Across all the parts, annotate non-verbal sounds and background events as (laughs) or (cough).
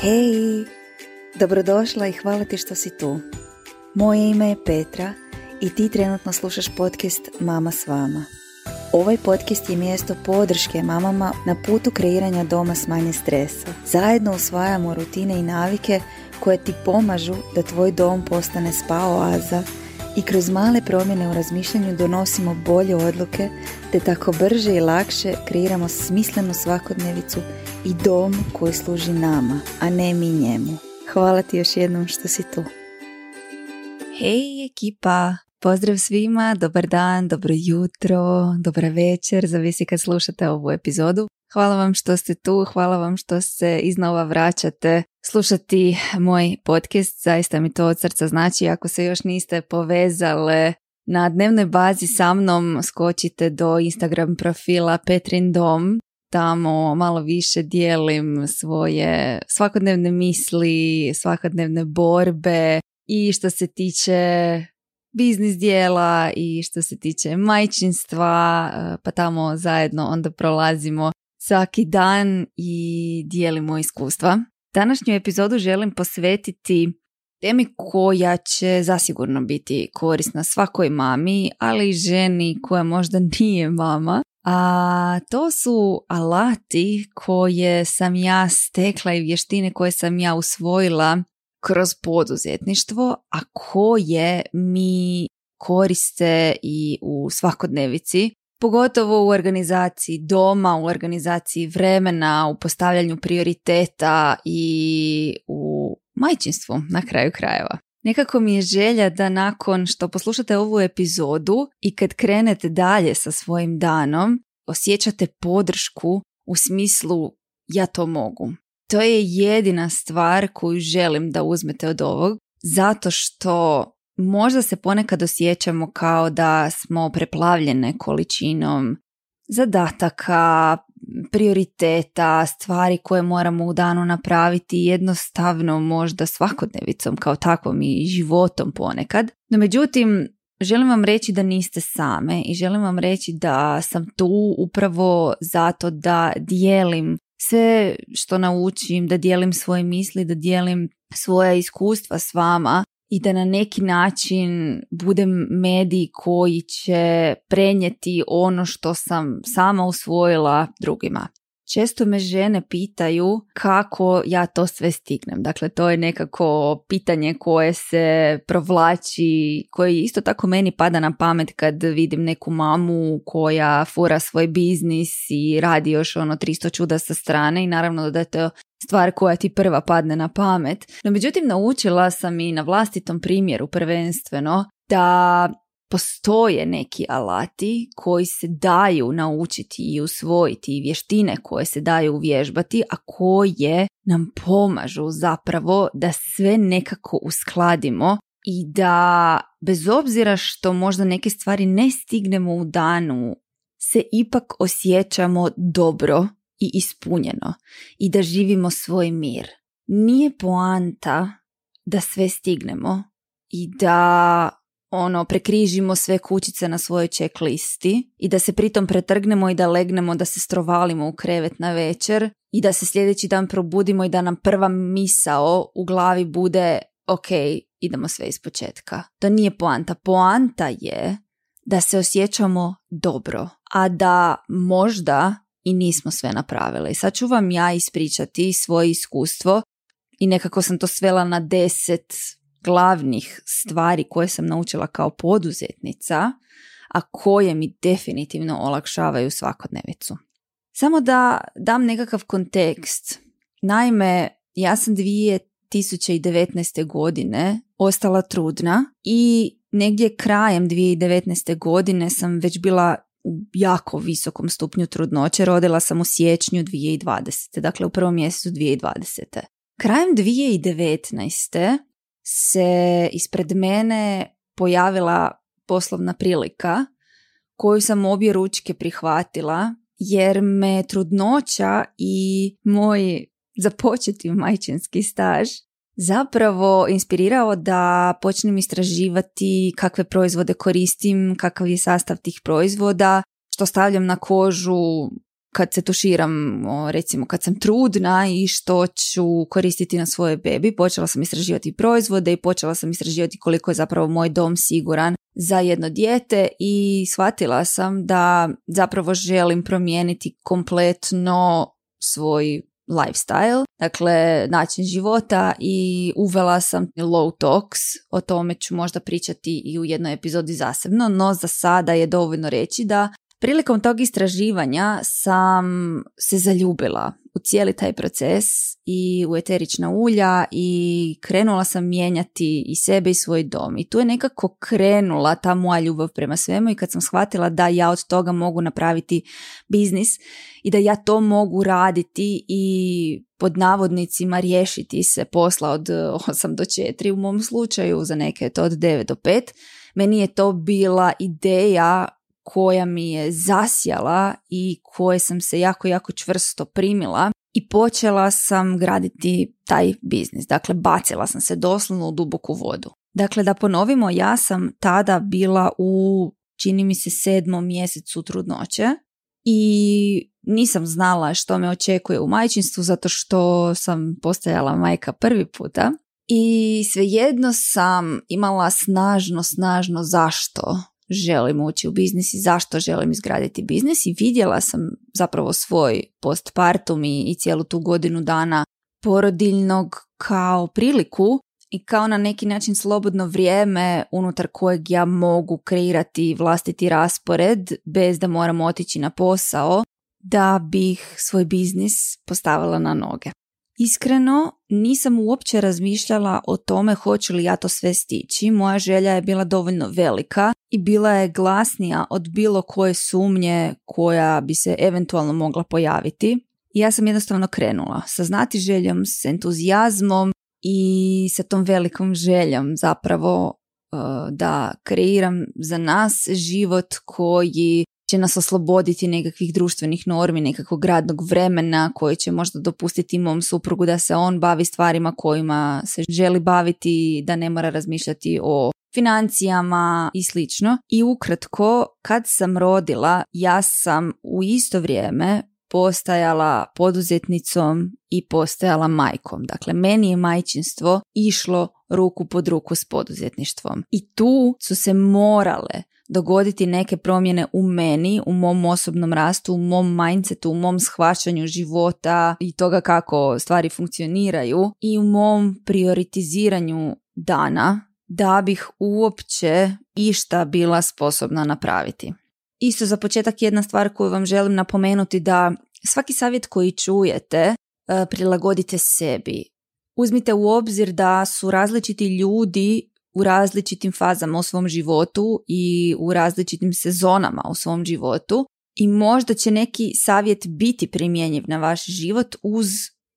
Hej, dobrodošla i hvala ti što si tu. Moje ime je Petra i ti trenutno slušaš podcast Mama s vama. Ovaj podcast je mjesto podrške mamama na putu kreiranja doma s manje stresa. Zajedno usvajamo rutine i navike koje ti pomažu da tvoj dom postane spa oaza i kroz male promjene u razmišljanju donosimo bolje odluke te tako brže i lakše kreiramo smislenu svakodnevicu i dom koji služi nama, a ne mi njemu. Hvala ti još jednom što si tu. Hej ekipa! Pozdrav svima, dobar dan, dobro jutro, dobra večer, zavisi kad slušate ovu epizodu. Hvala vam što ste tu, hvala vam što se iznova vraćate slušati moj podcast, zaista mi to od srca znači. Ako se još niste povezale na dnevnoj bazi sa mnom, skočite do Instagram profila Petrin Dom, tamo malo više dijelim svoje svakodnevne misli, svakodnevne borbe i što se tiče biznis dijela i što se tiče majčinstva, pa tamo zajedno onda prolazimo svaki dan i dijelimo iskustva. Današnju epizodu želim posvetiti temi koja će zasigurno biti korisna svakoj mami, ali i ženi koja možda nije mama. A to su alati koje sam ja stekla i vještine koje sam ja usvojila kroz poduzetništvo, a koje mi koriste i u svakodnevici pogotovo u organizaciji doma, u organizaciji vremena, u postavljanju prioriteta i u majčinstvu na kraju krajeva. Nekako mi je želja da nakon što poslušate ovu epizodu i kad krenete dalje sa svojim danom, osjećate podršku u smislu ja to mogu. To je jedina stvar koju želim da uzmete od ovog, zato što Možda se ponekad osjećamo kao da smo preplavljene količinom zadataka, prioriteta, stvari koje moramo u danu napraviti jednostavno možda svakodnevicom kao takvom i životom ponekad. No međutim, želim vam reći da niste same i želim vam reći da sam tu upravo zato da dijelim sve što naučim, da dijelim svoje misli, da dijelim svoja iskustva s vama i da na neki način budem medij koji će prenijeti ono što sam sama usvojila drugima. Često me žene pitaju kako ja to sve stignem. Dakle, to je nekako pitanje koje se provlači, koje isto tako meni pada na pamet kad vidim neku mamu koja fura svoj biznis i radi još ono 300 čuda sa strane i naravno da je to stvar koja ti prva padne na pamet. No međutim, naučila sam i na vlastitom primjeru prvenstveno da postoje neki alati koji se daju naučiti i usvojiti i vještine koje se daju uvježbati, a koje nam pomažu zapravo da sve nekako uskladimo i da bez obzira što možda neke stvari ne stignemo u danu, se ipak osjećamo dobro i ispunjeno i da živimo svoj mir. Nije poanta da sve stignemo i da ono prekrižimo sve kućice na svojoj check listi i da se pritom pretrgnemo i da legnemo da se strovalimo u krevet na večer i da se sljedeći dan probudimo i da nam prva misao u glavi bude ok, idemo sve iz početka. To nije poanta. Poanta je da se osjećamo dobro, a da možda i nismo sve napravile. I sad ću vam ja ispričati svoje iskustvo i nekako sam to svela na deset glavnih stvari koje sam naučila kao poduzetnica, a koje mi definitivno olakšavaju svakodnevicu. Samo da dam nekakav kontekst. Naime, ja sam 2019. godine ostala trudna i negdje krajem 2019. godine sam već bila u jako visokom stupnju trudnoće. Rodila sam u siječnju 2020. Dakle, u prvom mjesecu 2020. Krajem 2019 se ispred mene pojavila poslovna prilika koju sam obje ručke prihvatila jer me trudnoća i moj započeti majčinski staž zapravo inspirirao da počnem istraživati kakve proizvode koristim, kakav je sastav tih proizvoda, što stavljam na kožu, kad se tuširam, recimo kad sam trudna i što ću koristiti na svojoj bebi. Počela sam istraživati proizvode i počela sam istraživati koliko je zapravo moj dom siguran za jedno dijete i shvatila sam da zapravo želim promijeniti kompletno svoj lifestyle, dakle način života i uvela sam low talks, o tome ću možda pričati i u jednoj epizodi zasebno, no za sada je dovoljno reći da prilikom tog istraživanja sam se zaljubila u cijeli taj proces i u eterična ulja i krenula sam mijenjati i sebe i svoj dom. I tu je nekako krenula ta moja ljubav prema svemu i kad sam shvatila da ja od toga mogu napraviti biznis i da ja to mogu raditi i pod navodnicima riješiti se posla od (laughs) 8 do 4 u mom slučaju, za neke je to od 9 do 5. Meni je to bila ideja koja mi je zasjala i koje sam se jako, jako čvrsto primila i počela sam graditi taj biznis. Dakle, bacila sam se doslovno u duboku vodu. Dakle, da ponovimo, ja sam tada bila u, čini mi se, sedmom mjesecu trudnoće i nisam znala što me očekuje u majčinstvu zato što sam postajala majka prvi puta i svejedno sam imala snažno, snažno zašto želim ući u biznis i zašto želim izgraditi biznis i vidjela sam zapravo svoj postpartum i, i cijelu tu godinu dana porodiljnog kao priliku i kao na neki način slobodno vrijeme unutar kojeg ja mogu kreirati vlastiti raspored bez da moram otići na posao da bih svoj biznis postavila na noge. Iskreno, nisam uopće razmišljala o tome hoću li ja to sve stići. Moja želja je bila dovoljno velika i bila je glasnija od bilo koje sumnje koja bi se eventualno mogla pojaviti. Ja sam jednostavno krenula sa znati željom, s entuzijazmom i sa tom velikom željom zapravo uh, da kreiram za nas život koji će nas osloboditi nekakvih društvenih normi, nekakvog radnog vremena koji će možda dopustiti mom suprugu da se on bavi stvarima kojima se želi baviti, da ne mora razmišljati o financijama i slično. I ukratko, kad sam rodila, ja sam u isto vrijeme postajala poduzetnicom i postajala majkom. Dakle, meni je majčinstvo išlo ruku pod ruku s poduzetništvom. I tu su se morale dogoditi neke promjene u meni, u mom osobnom rastu, u mom mindsetu, u mom shvaćanju života i toga kako stvari funkcioniraju i u mom prioritiziranju dana da bih uopće išta bila sposobna napraviti. Isto za početak jedna stvar koju vam želim napomenuti da svaki savjet koji čujete e, prilagodite sebi. Uzmite u obzir da su različiti ljudi u različitim fazama u svom životu i u različitim sezonama u svom životu i možda će neki savjet biti primjenjiv na vaš život uz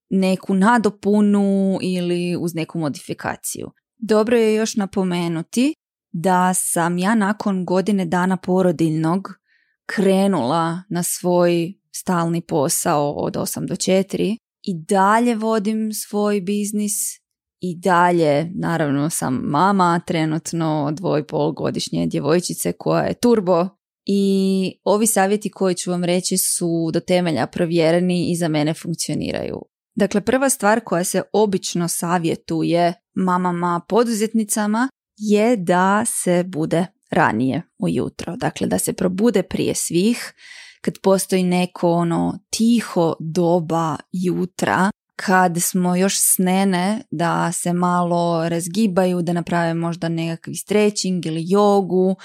neku nadopunu ili uz neku modifikaciju. Dobro je još napomenuti da sam ja nakon godine dana porodiljnog krenula na svoj stalni posao od 8 do 4 i dalje vodim svoj biznis i dalje, naravno sam mama, trenutno dvoj pol godišnje djevojčice koja je turbo i ovi savjeti koji ću vam reći su do temelja provjereni i za mene funkcioniraju. Dakle, prva stvar koja se obično savjetuje mamama poduzetnicama je da se bude ranije ujutro. Dakle, da se probude prije svih, kad postoji neko ono tiho doba jutra kad smo još snene da se malo razgibaju, da naprave možda nekakvi stretching ili jogu,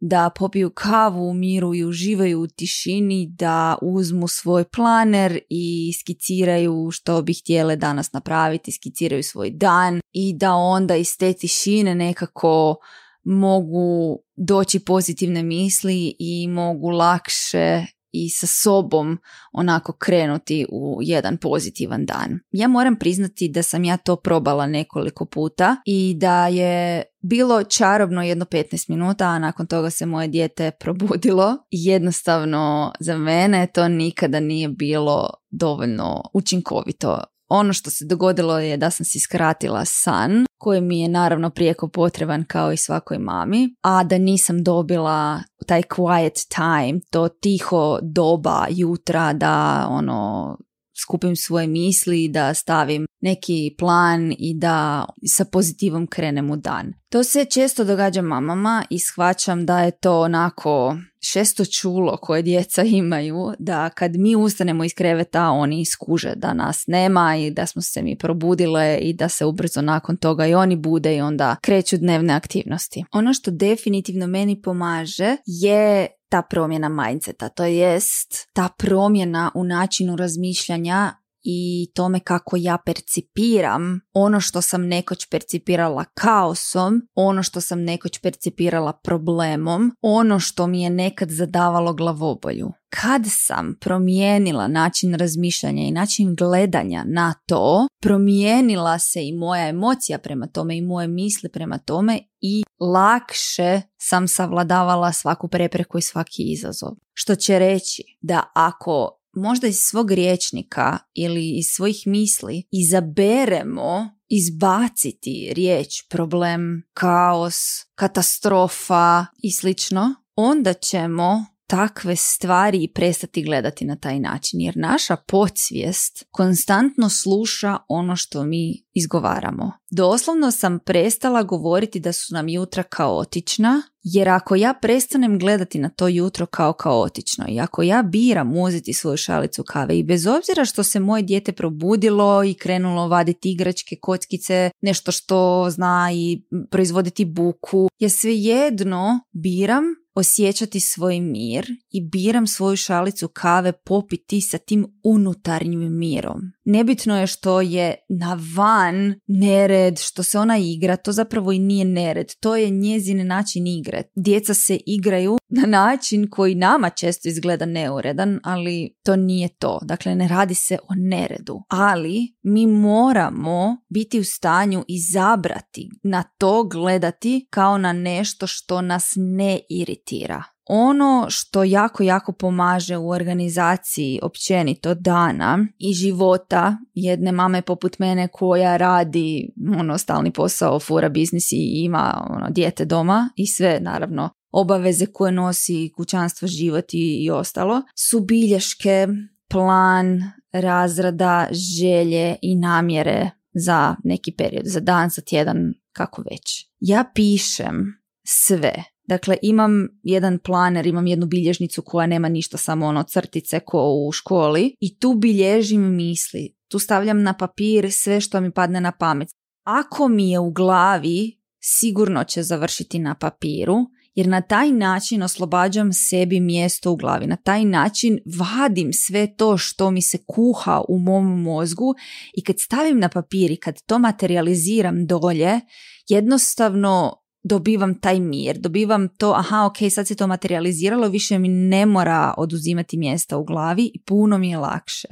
da popiju kavu u miru i uživaju u tišini, da uzmu svoj planer i skiciraju što bi htjele danas napraviti, skiciraju svoj dan i da onda iz te tišine nekako mogu doći pozitivne misli i mogu lakše i sa sobom onako krenuti u jedan pozitivan dan. Ja moram priznati da sam ja to probala nekoliko puta i da je bilo čarobno jedno 15 minuta, a nakon toga se moje dijete probudilo. Jednostavno za mene to nikada nije bilo dovoljno učinkovito Ono što se dogodilo je da sam si skratila san, koji mi je naravno prijeko potreban kao i svakoj mami, a da nisam dobila taj quiet time, to tiho doba jutra da ono skupim svoje misli, da stavim neki plan i da sa pozitivom krenem u dan. To se često događa mamama i shvaćam da je to onako šesto čulo koje djeca (laughs) imaju, da kad mi ustanemo iz kreveta oni iskuže da nas nema i da smo se mi probudile i da se ubrzo nakon toga i oni bude i onda kreću dnevne aktivnosti. Ono što definitivno meni pomaže je ta promjena mindseta, to jest ta promjena u načinu razmišljanja i tome kako ja percipiram ono što sam nekoć percipirala kaosom, ono što sam nekoć percipirala problemom, ono što mi je nekad zadavalo glavobolju. Kad sam promijenila način razmišljanja i način gledanja na to, promijenila se i moja emocija prema tome i moje misli prema tome i lakše sam savladavala svaku prepreku i svaki izazov. Što će reći da ako možda iz svog riječnika ili iz svojih misli izaberemo izbaciti riječ problem, kaos, katastrofa i slično, onda ćemo takve stvari i prestati gledati na taj način jer naša podsvijest konstantno sluša ono što mi izgovaramo. Doslovno sam prestala govoriti da su nam jutra kaotična jer ako ja prestanem gledati na to jutro kao kaotično i ako ja biram uzeti svoju šalicu kave i bez obzira što se moje dijete probudilo i krenulo vaditi igračke, kockice, nešto što zna i proizvoditi buku, ja svejedno biram osjećati svoj mir i biram svoju šalicu kave popiti sa tim unutarnjim mirom. Nebitno je što je na van nered, što se ona igra, to zapravo i nije nered, to je njezin način igre. Djeca se igraju na način koji nama često izgleda neuredan, ali to nije to. Dakle, ne radi se o neredu. Ali mi moramo biti u stanju izabrati na to gledati kao na nešto što nas ne iritira. Ono što jako, jako pomaže u organizaciji općenito dana i života jedne mame poput mene koja radi ono, stalni posao, fura biznis i ima ono, dijete doma i sve naravno obaveze koje nosi kućanstvo, život i, i ostalo, su bilješke, plan, razrada, želje i namjere za neki period, za dan, za tjedan, kako već. Ja pišem sve. Dakle, imam jedan planer, imam jednu bilježnicu koja nema ništa, samo ono crtice ko u školi i tu bilježim misli. Tu stavljam na papir sve što mi padne na pamet. Ako mi je u glavi, sigurno će završiti na papiru jer na taj način oslobađam sebi mjesto u glavi. Na taj način vadim sve to što mi se kuha u mom mozgu i kad stavim na papir i kad to materializiram dolje, jednostavno dobivam taj mir, dobivam to, aha, ok, sad se to materializiralo, više mi ne mora oduzimati mjesta u glavi i puno mi je lakše.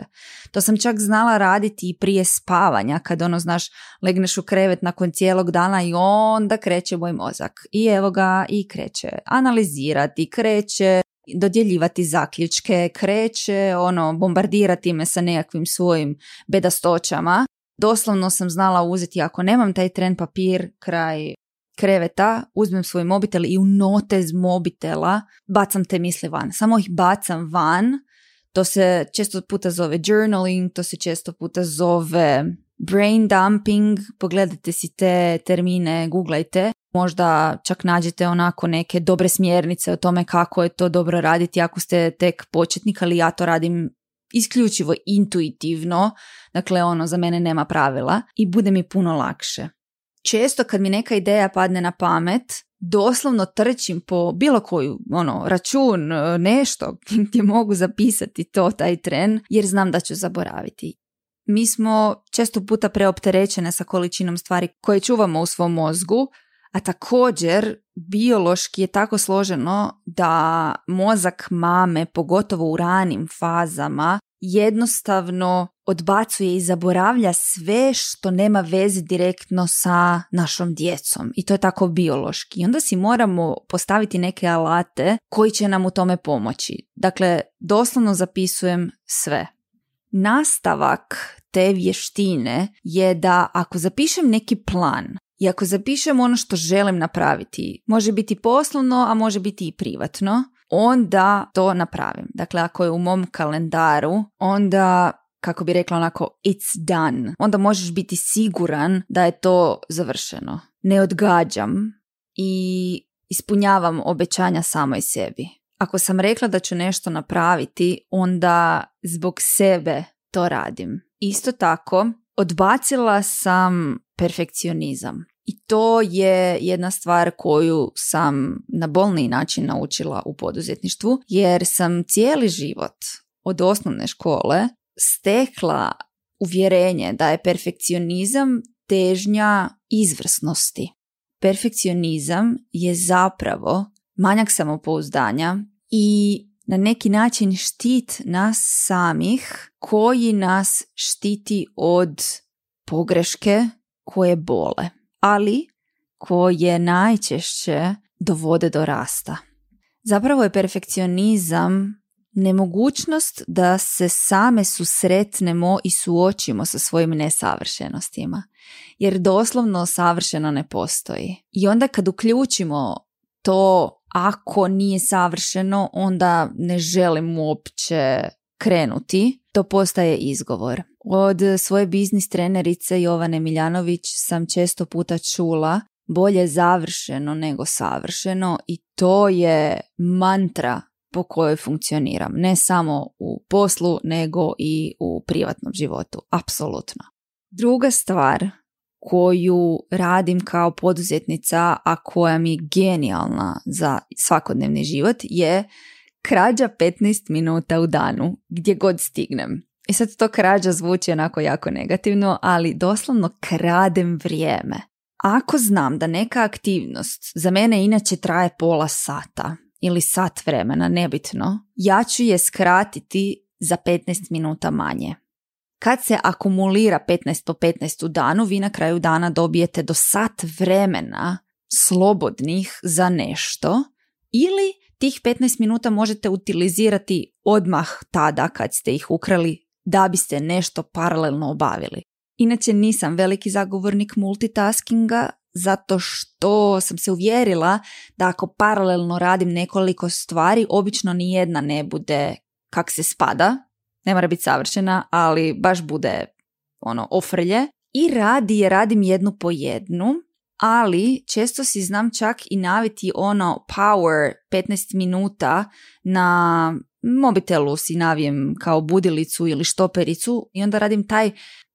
To sam čak znala raditi i prije spavanja, kad ono, znaš, legneš u krevet nakon cijelog dana i onda kreće moj mozak. I evo ga, i kreće analizirati, kreće dodjeljivati zaključke, kreće ono, bombardirati me sa nekakvim svojim bedastoćama. Doslovno sam znala uzeti, ako nemam taj tren papir kraj kreveta, uzmem svoj mobitel i u note z mobitela bacam te misli van. Samo ih bacam van. To se često puta zove journaling, to se često puta zove brain dumping. Pogledajte si te termine, googlajte. Možda čak nađete onako neke dobre smjernice o tome kako je to dobro raditi ako ste tek početnik, ali ja to radim isključivo intuitivno, dakle ono za mene nema pravila i bude mi puno lakše često kad mi neka ideja padne na pamet, doslovno trčim po bilo koju ono, račun, e, nešto (laughs) gdje mogu zapisati to, taj tren, jer znam da ću zaboraviti. Mi smo često puta preopterećene sa količinom stvari koje čuvamo u svom mozgu, a također biološki je tako složeno da mozak mame, pogotovo u ranim fazama, jednostavno odbacuje i zaboravlja sve što nema veze direktno sa našom djecom i to je tako biološki. I onda si moramo postaviti neke alate koji će nam u tome pomoći. Dakle, doslovno zapisujem sve. Nastavak te vještine je da ako zapišem neki plan i ako zapišem ono što želim napraviti, može biti poslovno, a može biti i privatno, onda to napravim. Dakle, ako je u mom kalendaru, onda kako bi rekla onako it's done. Onda možeš biti siguran da je to završeno. Ne odgađam i ispunjavam obećanja samoj sebi. Ako sam rekla da ću nešto napraviti, onda zbog sebe to radim. Isto tako, odbacila sam perfekcionizam. I to je jedna stvar koju sam na bolni način naučila u poduzetništvu, jer sam cijeli život od osnovne škole stekla uvjerenje da je perfekcionizam težnja izvrsnosti. Perfekcionizam je zapravo manjak samopouzdanja i na neki način štit nas samih koji nas štiti od pogreške koje bole, ali koje najčešće dovode do rasta. Zapravo je perfekcionizam nemogućnost da se same susretnemo i suočimo sa svojim nesavršenostima. Jer doslovno savršeno ne postoji. I onda kad uključimo to ako nije savršeno, onda ne želim uopće krenuti, to postaje izgovor. Od svoje biznis trenerice Jovane Miljanović sam često puta čula bolje završeno nego savršeno i to je mantra po kojoj funkcioniram. Ne samo u poslu, nego i u privatnom životu. Apsolutno. Druga stvar koju radim kao poduzetnica, a koja mi je genijalna za svakodnevni život, je krađa 15 minuta u danu, gdje god stignem. I sad to krađa zvuči onako jako negativno, ali doslovno kradem vrijeme. Ako znam da neka aktivnost za mene inače traje pola sata ili sat vremena, nebitno, ja ću je skratiti za 15 minuta manje. Kad se akumulira 15 po 15 u danu, vi na kraju dana dobijete do sat vremena slobodnih za nešto ili tih 15 minuta možete utilizirati odmah tada kad ste ih ukrali da biste nešto paralelno obavili. Inače nisam veliki zagovornik multitaskinga zato što sam se uvjerila da ako paralelno radim nekoliko stvari, obično ni jedna ne bude kak se spada, ne mora biti savršena, ali baš bude ono ofrlje. I radi je radim jednu po jednu, ali često si znam čak i naviti ono power 15 minuta na mobitelu si navijem kao budilicu ili štopericu i onda radim taj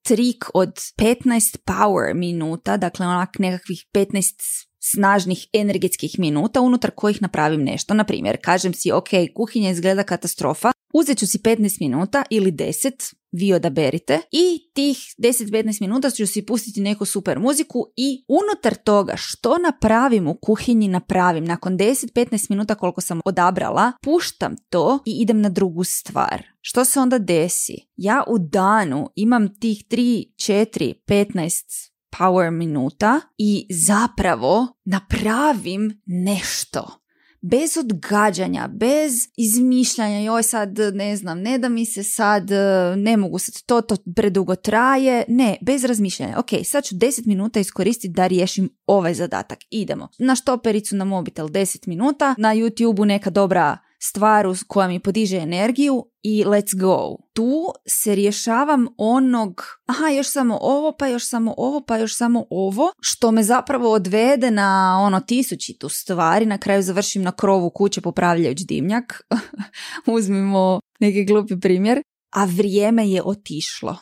trik od 15 power minuta, dakle onak nekakvih 15 snažnih energetskih minuta unutar kojih napravim nešto. Na primjer, kažem si, ok, kuhinja izgleda katastrofa, uzet ću si 15 minuta ili 10, vi odaberite i tih 10-15 minuta ću si pustiti neku super muziku i unutar toga što napravim u kuhinji napravim. Nakon 10-15 minuta koliko sam odabrala, puštam to i idem na drugu stvar. Što se onda desi? Ja u danu imam tih 3, 4, 15 power minuta i zapravo napravim nešto bez odgađanja, bez izmišljanja, joj sad ne znam, ne da mi se sad, ne mogu sad, to, to predugo traje, ne, bez razmišljanja, ok, sad ću 10 minuta iskoristiti da riješim ovaj zadatak, idemo. Na štopericu na mobitel 10 minuta, na YouTube-u neka dobra stvaru koja mi podiže energiju i let's go. Tu se rješavam onog, aha, još samo ovo, pa još samo ovo, pa još samo ovo, što me zapravo odvede na ono tisućitu stvari, na kraju završim na krovu kuće popravljajući dimnjak, (laughs) uzmimo neki glupi primjer, a vrijeme je otišlo.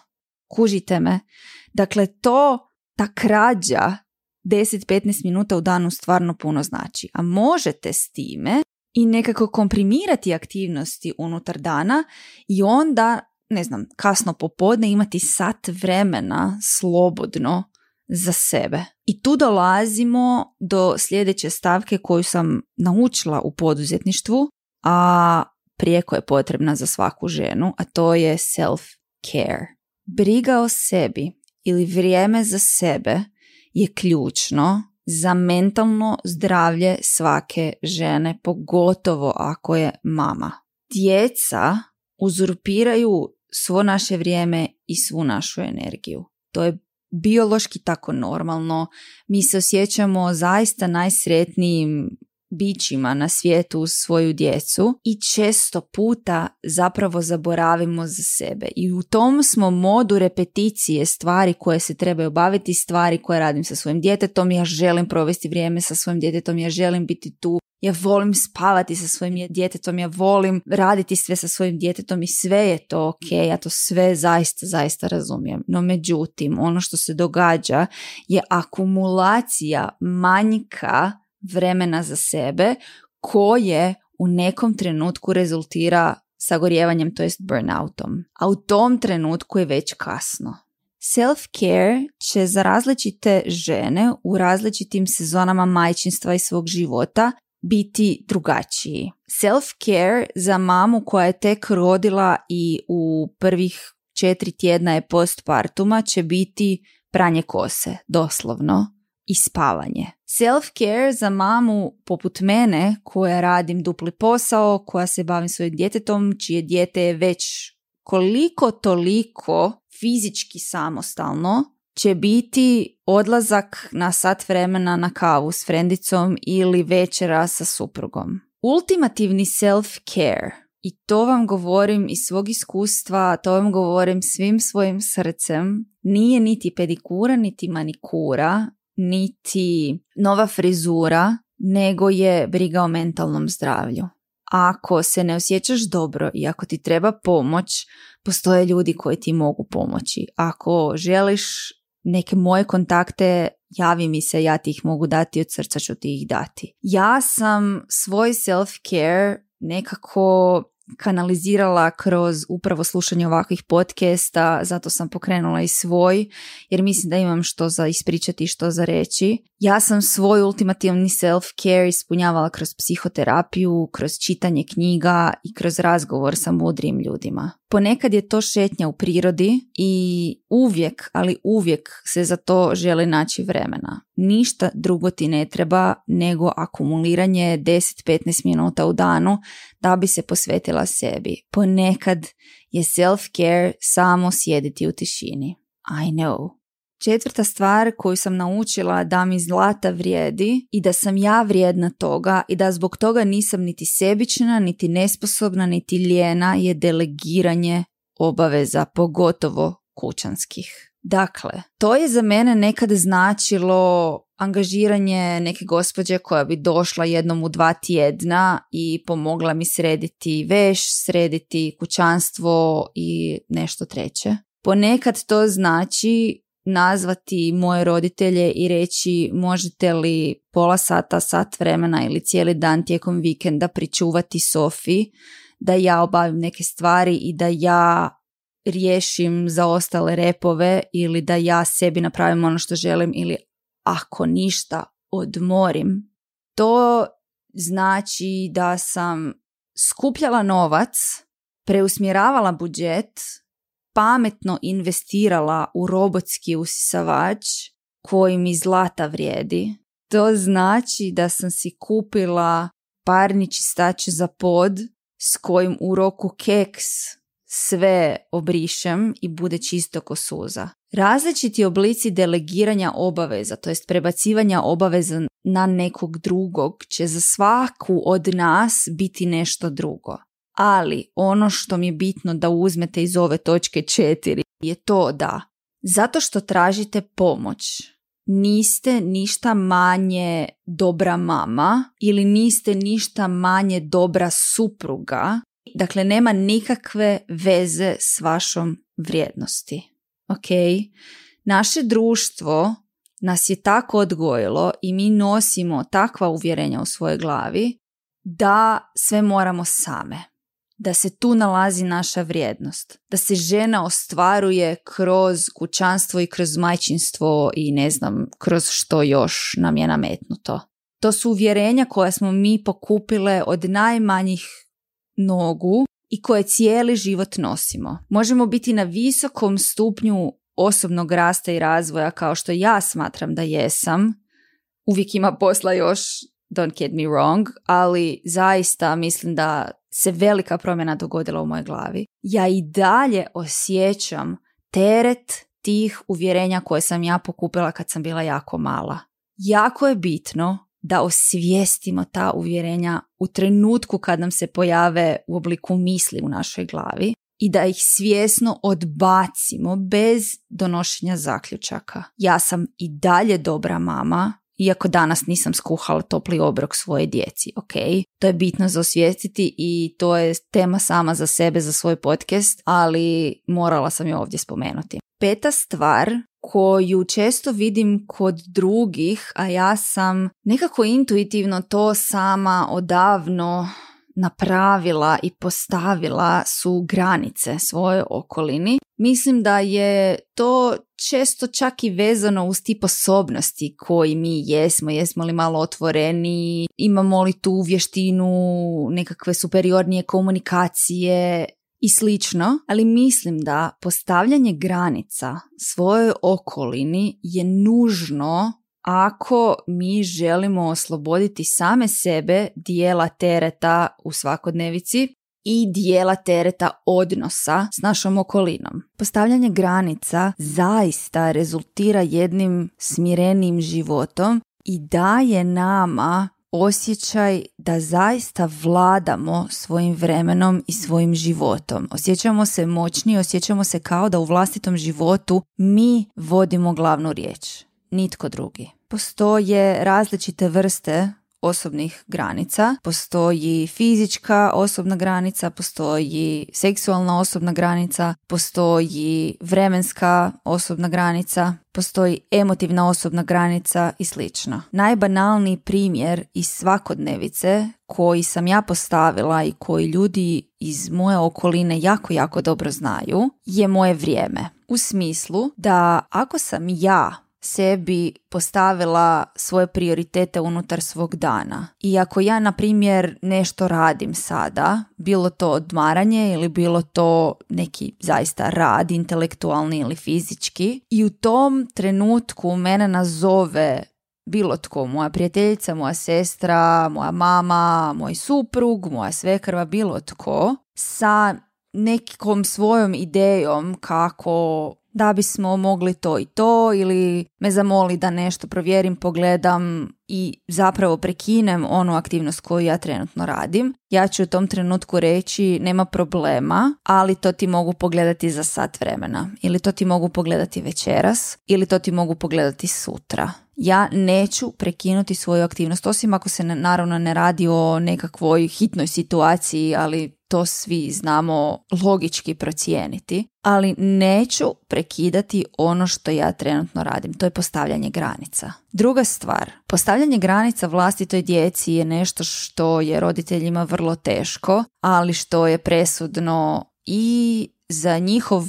Kužite me. Dakle, to, ta krađa 10-15 minuta u danu stvarno puno znači. A možete s time i nekako komprimirati aktivnosti unutar dana i onda, ne znam, kasno popodne imati sat vremena slobodno za sebe. I tu dolazimo do sljedeće stavke koju sam naučila u poduzetništvu, a prijeko je potrebna za svaku ženu, a to je self-care. Briga o sebi ili vrijeme za sebe je ključno za mentalno zdravlje svake žene, pogotovo ako je mama. Djeca uzurpiraju svo naše vrijeme i svu našu energiju. To je biološki tako normalno. Mi se osjećamo zaista najsretnijim bićima na svijetu uz svoju djecu i često puta zapravo zaboravimo za sebe. I u tom smo modu repeticije stvari koje se trebaju obaviti, stvari koje radim sa svojim djetetom, ja želim provesti vrijeme sa svojim djetetom, ja želim biti tu, ja volim spavati sa svojim djetetom, ja volim raditi sve sa svojim djetetom i sve je to ok, ja to sve zaista, zaista razumijem. No međutim, ono što se događa je akumulacija manjka vremena za sebe koje u nekom trenutku rezultira sagorjevanjem, to jest burnoutom. A u tom trenutku je već kasno. Self-care će za različite žene u različitim sezonama majčinstva i svog života biti drugačiji. Self-care za mamu koja je tek rodila i u prvih četiri tjedna je postpartuma će biti pranje kose, doslovno i spavanje. Self-care za mamu poput mene koja radim dupli posao, koja se bavim svojim djetetom, čije dijete je već koliko toliko fizički samostalno, će biti odlazak na sat vremena na kavu s frendicom ili večera sa suprugom. Ultimativni self-care i to vam govorim iz svog iskustva, to vam govorim svim svojim srcem, nije niti pedikura, niti manikura, niti nova frizura, nego je briga o mentalnom zdravlju. Ako se ne osjećaš dobro i ako ti treba pomoć, postoje ljudi koji ti mogu pomoći. Ako želiš neke moje kontakte, javi mi se, ja ti ih mogu dati, od srca ću ti ih dati. Ja sam svoj self-care nekako kanalizirala kroz upravo slušanje ovakvih podcasta, zato sam pokrenula i svoj, jer mislim da imam što za ispričati i što za reći. Ja sam svoj ultimativni self-care ispunjavala kroz psihoterapiju, kroz čitanje knjiga i kroz razgovor sa mudrim ljudima. Ponekad je to šetnja u prirodi i uvijek, ali uvijek se za to želi naći vremena. Ništa drugo ti ne treba nego akumuliranje 10-15 minuta u danu da bi se posvetila sebi. Ponekad je self-care samo sjediti u tišini. I know. Četvrta stvar koju sam naučila da mi zlata vrijedi i da sam ja vrijedna toga i da zbog toga nisam niti sebična, niti nesposobna, niti lijena je delegiranje obaveza, pogotovo kućanskih. Dakle, to je za mene nekad značilo angažiranje neke gospođe koja bi došla jednom u dva tjedna i pomogla mi srediti veš, srediti kućanstvo i nešto treće. Ponekad to znači nazvati moje roditelje i reći možete li pola sata, sat vremena ili cijeli dan tijekom vikenda pričuvati Sofi da ja obavim neke stvari i da ja riješim za ostale repove ili da ja sebi napravim ono što želim ili ako ništa odmorim. To znači da sam skupljala novac, preusmjeravala budžet pametno investirala u robotski usisavač koji mi zlata vrijedi. To znači da sam si kupila parni čistač za pod s kojim u roku keks sve obrišem i bude čisto ko suza. Različiti oblici delegiranja obaveza, to jest prebacivanja obaveza na nekog drugog, će za svaku od nas biti nešto drugo. Ali ono što mi je bitno da uzmete iz ove točke četiri je to da zato što tražite pomoć niste ništa manje dobra mama ili niste ništa manje dobra supruga. Dakle, nema nikakve veze s vašom vrijednosti. Ok? Naše društvo nas je tako odgojilo i mi nosimo takva uvjerenja u svojoj glavi da sve moramo same da se tu nalazi naša vrijednost, da se žena ostvaruje kroz kućanstvo i kroz majčinstvo i ne znam, kroz što još nam je nametnuto. To su uvjerenja koja smo mi pokupile od najmanjih nogu i koje cijeli život nosimo. Možemo biti na visokom stupnju osobnog rasta i razvoja kao što ja smatram da jesam. Uvijek ima posla još don't get me wrong, ali zaista mislim da se velika promjena dogodila u mojoj glavi. Ja i dalje osjećam teret tih uvjerenja koje sam ja pokupila kad sam bila jako mala. Jako je bitno da osvijestimo ta uvjerenja u trenutku kad nam se pojave u obliku misli u našoj glavi i da ih svjesno odbacimo bez donošenja zaključaka. Ja sam i dalje dobra mama, iako danas nisam skuhala topli obrok svoje djeci, ok? To je bitno za osvijestiti i to je tema sama za sebe, za svoj podcast, ali morala sam je ovdje spomenuti. Peta stvar koju često vidim kod drugih, a ja sam nekako intuitivno to sama odavno napravila i postavila su granice svoje okolini. Mislim da je to često čak i vezano uz ti sposobnosti koji mi jesmo. Jesmo li malo otvoreni, imamo li tu vještinu nekakve superiornije komunikacije i slično, ali mislim da postavljanje granica svojoj okolini je nužno ako mi želimo osloboditi same sebe dijela tereta u svakodnevici i dijela tereta odnosa s našom okolinom. Postavljanje granica zaista rezultira jednim smirenim životom i daje nama osjećaj da zaista vladamo svojim vremenom i svojim životom. Osjećamo se moćni, osjećamo se kao da u vlastitom životu mi vodimo glavnu riječ, nitko drugi. Postoje različite vrste osobnih granica. Postoji fizička osobna granica, postoji seksualna osobna granica, postoji vremenska osobna granica, postoji emotivna osobna granica i slično. Najbanalniji primjer iz svakodnevice koji sam ja postavila i koji ljudi iz moje okoline jako, jako dobro znaju je moje vrijeme. U smislu da ako sam ja sebi postavila svoje prioritete unutar svog dana. I ako ja, na primjer, nešto radim sada, bilo to odmaranje ili bilo to neki zaista rad, intelektualni ili fizički, i u tom trenutku mene nazove bilo tko, moja prijateljica, moja sestra, moja mama, moj suprug, moja svekrva, bilo tko, sa nekom svojom idejom kako da bismo mogli to i to ili me zamoli da nešto provjerim, pogledam i zapravo prekinem onu aktivnost koju ja trenutno radim. Ja ću u tom trenutku reći nema problema, ali to ti mogu pogledati za sat vremena ili to ti mogu pogledati večeras ili to ti mogu pogledati sutra. Ja neću prekinuti svoju aktivnost, osim ako se naravno ne radi o nekakvoj hitnoj situaciji, ali to svi znamo logički procijeniti, ali neću prekidati ono što ja trenutno radim. To je postavljanje granica. Druga stvar, postavljanje granica vlastitoj djeci je nešto što je roditeljima vrlo teško, ali što je presudno i za njihov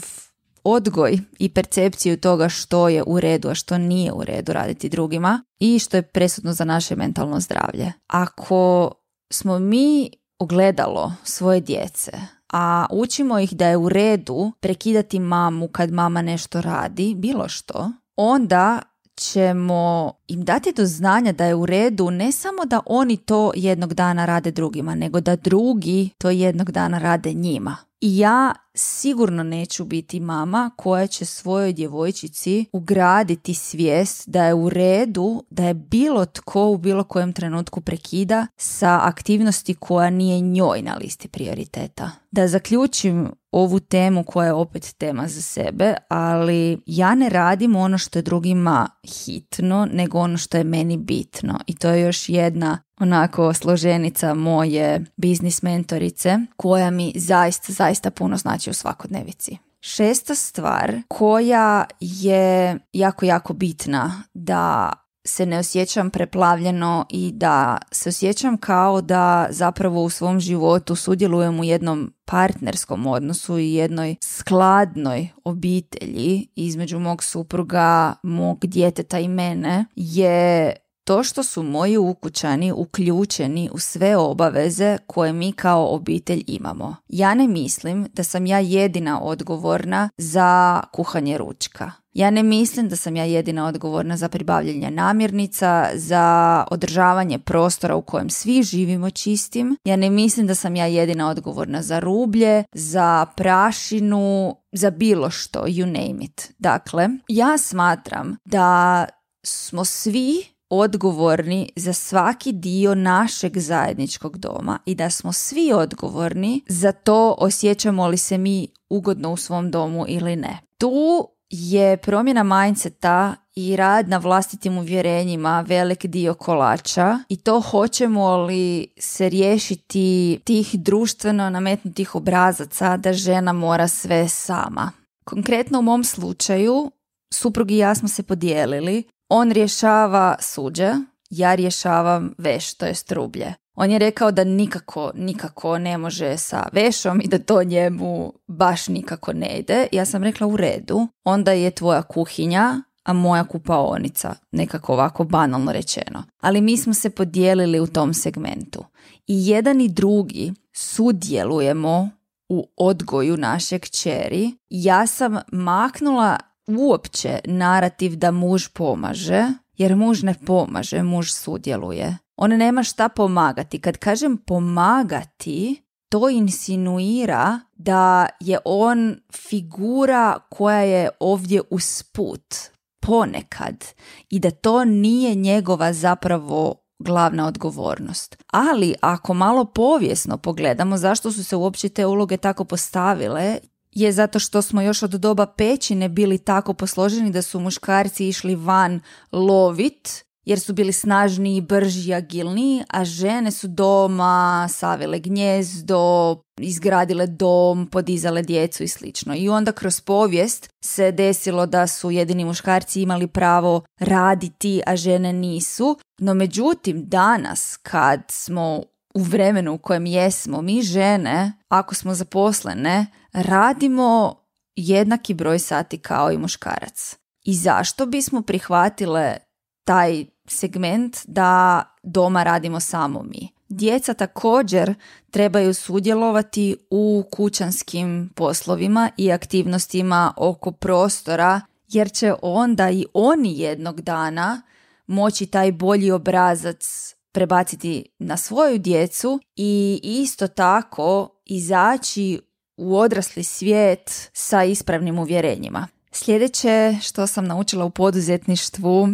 odgoj i percepciju toga što je u redu, a što nije u redu raditi drugima i što je presudno za naše mentalno zdravlje. Ako smo mi ogledalo svoje djece, a učimo ih da je u redu prekidati mamu kad mama nešto radi, bilo što, onda ćemo im dati do znanja da je u redu ne samo da oni to jednog dana rade drugima, nego da drugi to jednog dana rade njima. Ja sigurno neću biti mama koja će svojoj djevojčici ugraditi svijest da je u redu da je bilo tko u bilo kojem trenutku prekida sa aktivnosti koja nije njoj na listi prioriteta. Da zaključim ovu temu koja je opet tema za sebe, ali ja ne radim ono što je drugima hitno, nego ono što je meni bitno. I to je još jedna onako složenica moje biznis mentorice koja mi zaista, zaista puno znači u svakodnevici. Šesta stvar koja je jako, jako bitna da se ne osjećam preplavljeno i da se osjećam kao da zapravo u svom životu sudjelujem u jednom partnerskom odnosu i jednoj skladnoj obitelji između mog supruga, mog djeteta i mene je to što su moji ukućani uključeni u sve obaveze koje mi kao obitelj imamo. Ja ne mislim da sam ja jedina odgovorna za kuhanje ručka. Ja ne mislim da sam ja jedina odgovorna za pribavljanje namirnica, za održavanje prostora u kojem svi živimo čistim. Ja ne mislim da sam ja jedina odgovorna za rublje, za prašinu, za bilo što, you name it. Dakle, ja smatram da smo svi odgovorni za svaki dio našeg zajedničkog doma i da smo svi odgovorni za to osjećamo li se mi ugodno u svom domu ili ne. Tu je promjena mindseta i rad na vlastitim uvjerenjima velik dio kolača i to hoćemo li se riješiti tih društveno nametnutih obrazaca da žena mora sve sama. Konkretno u mom slučaju suprug i ja smo se podijelili. On rješava suđe, ja rješavam veš, to je strublje. On je rekao da nikako, nikako ne može sa vešom i da to njemu baš nikako ne ide. Ja sam rekla u redu, onda je tvoja kuhinja, a moja kupaonica, nekako ovako banalno rečeno. Ali mi smo se podijelili u tom segmentu. I jedan i drugi sudjelujemo u odgoju našeg čeri. Ja sam maknula uopće narativ da muž pomaže, jer muž ne pomaže, muž sudjeluje. On nema šta pomagati. Kad kažem pomagati, to insinuira da je on figura koja je ovdje usput, ponekad, i da to nije njegova zapravo glavna odgovornost. Ali ako malo povijesno pogledamo zašto su se uopće te uloge tako postavile, je zato što smo još od doba pećine bili tako posloženi da su muškarci išli van lovit jer su bili snažniji, brži, agilniji, a žene su doma savile gnjezdo, izgradile dom, podizale djecu i slično. I onda kroz povijest se desilo da su jedini muškarci imali pravo raditi, a žene nisu. No međutim, danas kad smo u vremenu u kojem jesmo, mi žene, ako smo zaposlene, radimo jednaki broj sati kao i muškarac. I zašto bismo prihvatile taj segment da doma radimo samo mi. Djeca također trebaju sudjelovati u kućanskim poslovima i aktivnostima oko prostora jer će onda i oni jednog dana moći taj bolji obrazac prebaciti na svoju djecu i isto tako izaći u odrasli svijet sa ispravnim uvjerenjima. Sljedeće što sam naučila u poduzetništvu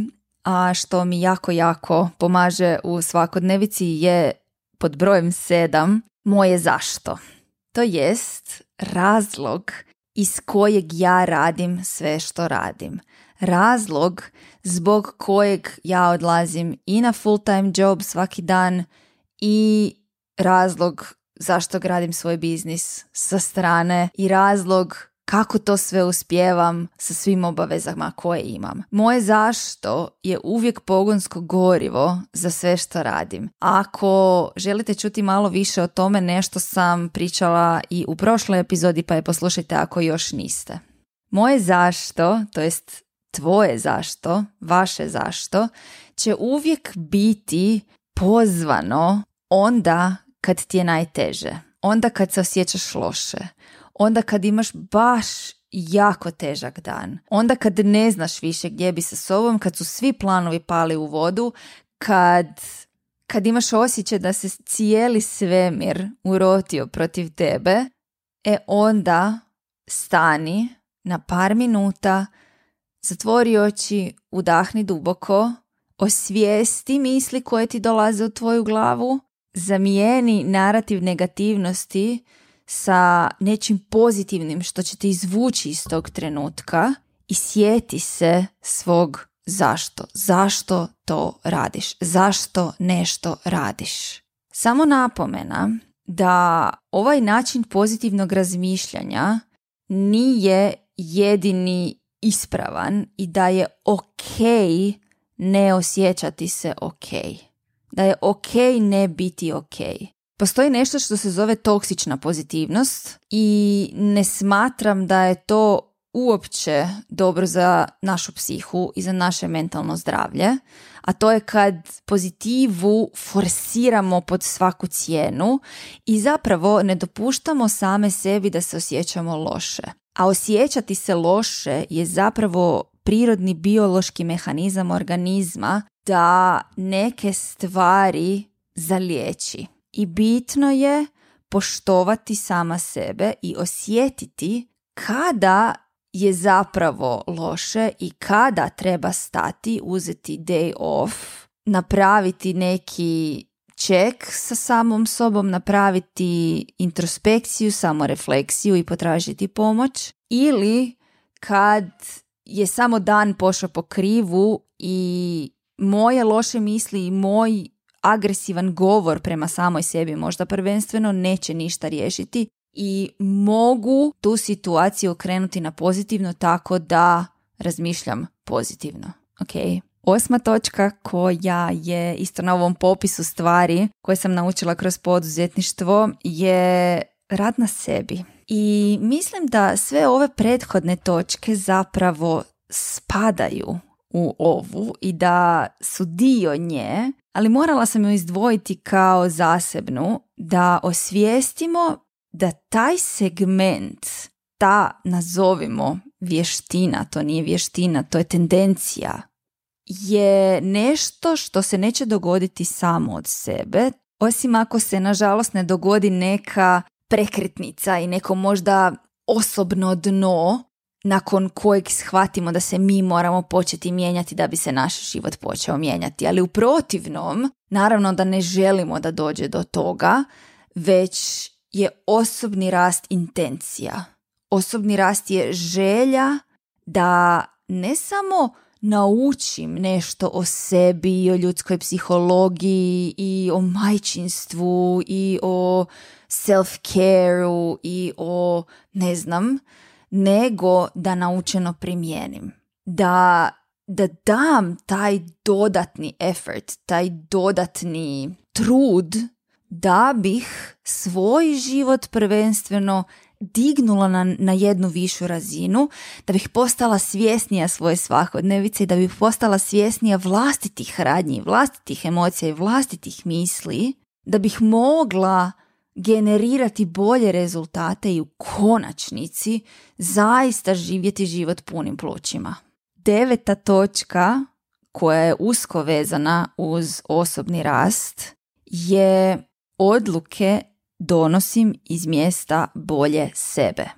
a što mi jako, jako pomaže u svakodnevici je pod brojem sedam moje zašto. To jest razlog iz kojeg ja radim sve što radim. Razlog zbog kojeg ja odlazim i na full time job svaki dan i razlog zašto gradim svoj biznis sa strane i razlog kako to sve uspijevam sa svim obavezama koje imam. Moje zašto je uvijek pogonsko gorivo za sve što radim. Ako želite čuti malo više o tome, nešto sam pričala i u prošloj epizodi, pa je poslušajte ako još niste. Moje zašto, to jest tvoje zašto, vaše zašto, će uvijek biti pozvano onda kad ti je najteže, onda kad se osjećaš loše, onda kad imaš baš jako težak dan, onda kad ne znaš više gdje bi sa sobom, kad su svi planovi pali u vodu, kad, kad imaš osjećaj da se cijeli svemir urotio protiv tebe, e onda stani na par minuta, zatvori oči, udahni duboko, osvijesti misli koje ti dolaze u tvoju glavu, zamijeni narativ negativnosti sa nečim pozitivnim što će te izvući iz tog trenutka i sjeti se svog zašto. Zašto to radiš? Zašto nešto radiš? Samo napomena da ovaj način pozitivnog razmišljanja nije jedini ispravan i da je ok ne osjećati se ok. Da je ok ne biti ok. Postoji nešto što se zove toksična pozitivnost i ne smatram da je to uopće dobro za našu psihu i za naše mentalno zdravlje, a to je kad pozitivu forsiramo pod svaku cijenu i zapravo ne dopuštamo same sebi da se osjećamo loše. A osjećati se loše je zapravo prirodni biološki mehanizam organizma da neke stvari zaliječi. I bitno je poštovati sama sebe i osjetiti kada je zapravo loše i kada treba stati, uzeti day off, napraviti neki ček sa samom sobom, napraviti introspekciju, samorefleksiju i potražiti pomoć ili kad je samo dan pošao po krivu i moje loše misli i moj agresivan govor prema samoj sebi možda prvenstveno neće ništa riješiti i mogu tu situaciju okrenuti na pozitivno tako da razmišljam pozitivno. Ok. Osma točka koja je isto na ovom popisu stvari koje sam naučila kroz poduzetništvo je rad na sebi. I mislim da sve ove prethodne točke zapravo spadaju u ovu i da su dio nje, ali morala sam ju izdvojiti kao zasebnu da osvijestimo da taj segment, ta nazovimo vještina, to nije vještina, to je tendencija, je nešto što se neće dogoditi samo od sebe, osim ako se nažalost ne dogodi neka prekretnica i neko možda osobno dno nakon kojeg shvatimo da se mi moramo početi mijenjati da bi se naš život počeo mijenjati. Ali u protivnom, naravno da ne želimo da dođe do toga, već je osobni rast intencija. Osobni rast je želja da ne samo naučim nešto o sebi i o ljudskoj psihologiji i o majčinstvu i o self-careu i o ne znam, nego da naučeno primijenim. Da, da dam taj dodatni effort, taj dodatni trud da bih svoj život prvenstveno dignula na, na jednu višu razinu, da bih postala svjesnija svoje svakodnevice i da bih postala svjesnija vlastitih radnji, vlastitih emocija i vlastitih misli, da bih mogla generirati bolje rezultate i u konačnici zaista živjeti život punim plućima. Deveta točka koja je usko vezana uz osobni rast je odluke donosim iz mjesta bolje sebe.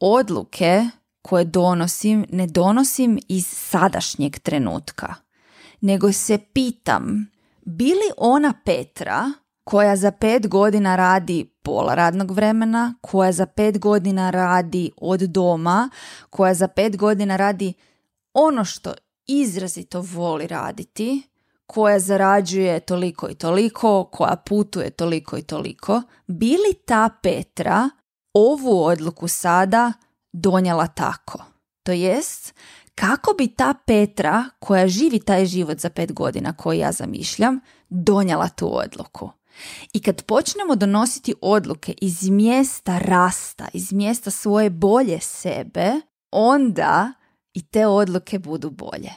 Odluke koje donosim ne donosim iz sadašnjeg trenutka, nego se pitam bi li ona Petra koja za pet godina radi pola radnog vremena, koja za pet godina radi od doma, koja za pet godina radi ono što izrazito voli raditi, koja zarađuje toliko i toliko, koja putuje toliko i toliko, bi li ta Petra ovu odluku sada donijela tako? To jest, kako bi ta Petra koja živi taj život za pet godina koji ja zamišljam, donijela tu odluku? I kad počnemo donositi odluke iz mjesta rasta, iz mjesta svoje bolje sebe, onda i te odluke budu bolje.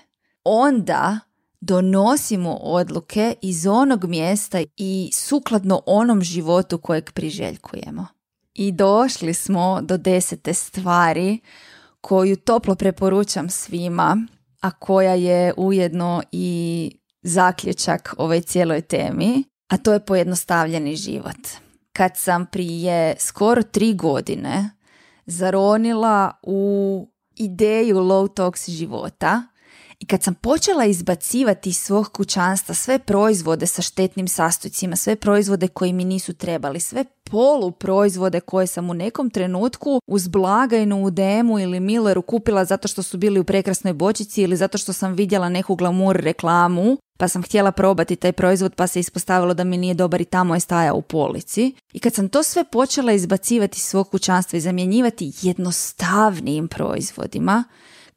Onda donosimo odluke iz onog mjesta i sukladno onom životu kojeg priželjkujemo. I došli smo do desete stvari koju toplo preporučam svima, a koja je ujedno i zaključak ovoj cijeloj temi, a to je pojednostavljeni život. Kad sam prije skoro tri godine zaronila u ideju low tox života, i kad sam počela izbacivati iz svog kućanstva sve proizvode sa štetnim sastojcima, sve proizvode koji mi nisu trebali, sve polu proizvode koje sam u nekom trenutku uz blagajnu u Demu ili Milleru kupila zato što su bili u prekrasnoj bočici ili zato što sam vidjela neku glamur reklamu, pa sam htjela probati taj proizvod pa se ispostavilo da mi nije dobar i tamo je stajao u polici. I kad sam to sve počela izbacivati iz svog kućanstva i zamjenjivati jednostavnijim proizvodima,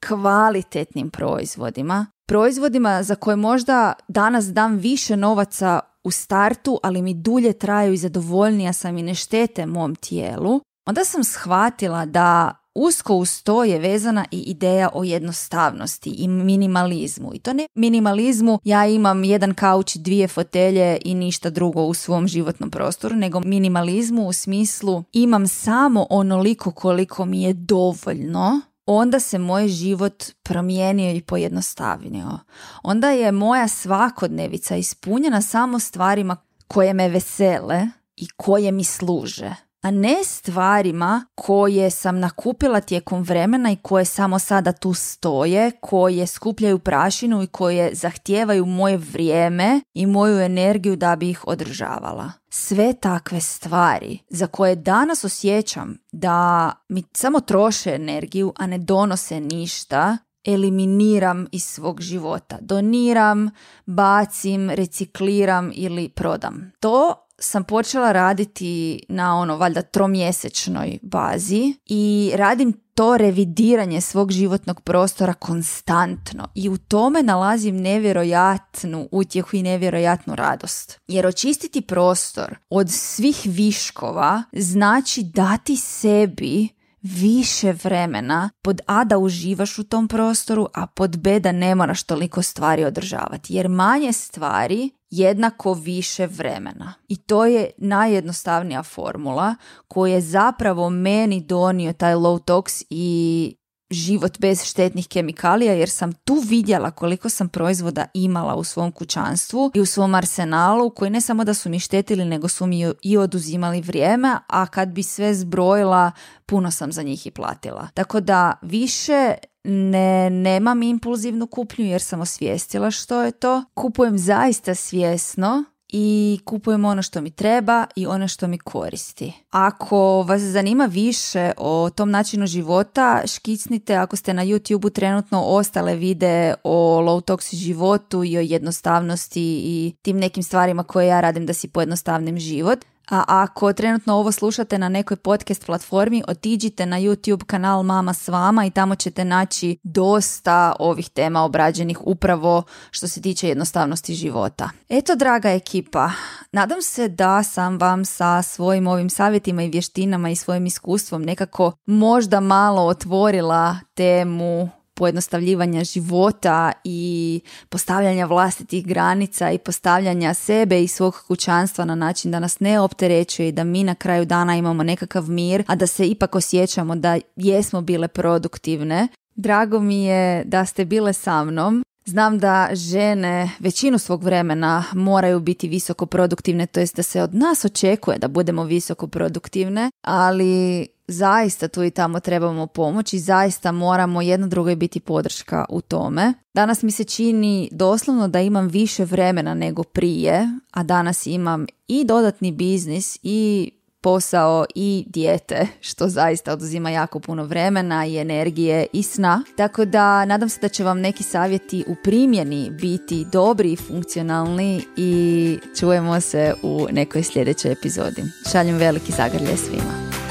kvalitetnim proizvodima, proizvodima za koje možda danas dam više novaca u startu, ali mi dulje traju i zadovoljnija sam i ne štete mom tijelu, onda sam shvatila da usko uz to je vezana i ideja o jednostavnosti i minimalizmu. I to ne minimalizmu ja imam jedan kauč, dvije fotelje i ništa drugo u svom životnom prostoru, nego minimalizmu u smislu imam samo onoliko koliko mi je dovoljno onda se moj život promijenio i pojednostavnio. Onda je moja svakodnevica ispunjena samo stvarima koje me vesele i koje mi služe a ne stvarima koje sam nakupila tijekom vremena i koje samo sada tu stoje, koje skupljaju prašinu i koje zahtijevaju moje vrijeme i moju energiju da bi ih održavala. Sve takve stvari za koje danas osjećam da mi samo troše energiju, a ne donose ništa, eliminiram iz svog života. Doniram, bacim, recikliram ili prodam. To sam počela raditi na ono valjda tromjesečnoj bazi i radim to revidiranje svog životnog prostora konstantno i u tome nalazim nevjerojatnu utjehu i nevjerojatnu radost. Jer očistiti prostor od svih viškova znači dati sebi više vremena pod A da uživaš u tom prostoru, a pod B da ne moraš toliko stvari održavati. Jer manje stvari jednako više vremena. I to je najjednostavnija formula koja je zapravo meni donio taj low tox i život bez štetnih kemikalija jer sam tu vidjela koliko sam proizvoda imala u svom kućanstvu i u svom arsenalu koji ne samo da su mi štetili nego su mi i oduzimali vrijeme, a kad bi sve zbrojila puno sam za njih i platila. Tako da više ne nemam impulzivnu kupnju jer sam osvijestila što je to. Kupujem zaista svjesno i kupujem ono što mi treba i ono što mi koristi. Ako vas zanima više o tom načinu života, škicnite ako ste na YouTube-u trenutno ostale vide o low toxic životu i o jednostavnosti i tim nekim stvarima koje ja radim da si pojednostavnim život. A ako trenutno ovo slušate na nekoj podcast platformi, otiđite na YouTube kanal Mama s vama i tamo ćete naći dosta ovih tema obrađenih upravo što se tiče jednostavnosti života. Eto, draga ekipa, nadam se da sam vam sa svojim ovim savjetima i vještinama i svojim iskustvom nekako možda malo otvorila temu pojednostavljivanja života i postavljanja vlastitih granica i postavljanja sebe i svog kućanstva na način da nas ne opterećuje i da mi na kraju dana imamo nekakav mir, a da se ipak osjećamo da jesmo bile produktivne. Drago mi je da ste bile sa mnom. Znam da žene većinu svog vremena moraju biti visoko produktivne, to jest da se od nas očekuje da budemo visoko produktivne, ali zaista tu i tamo trebamo pomoći, zaista moramo jedno drugoj biti podrška u tome. Danas mi se čini doslovno da imam više vremena nego prije, a danas imam i dodatni biznis i posao i dijete, što zaista oduzima jako puno vremena i energije i sna. Tako da nadam se da će vam neki savjeti u primjeni biti dobri i funkcionalni i čujemo se u nekoj sljedećoj epizodi. Šaljem veliki zagrlje svima.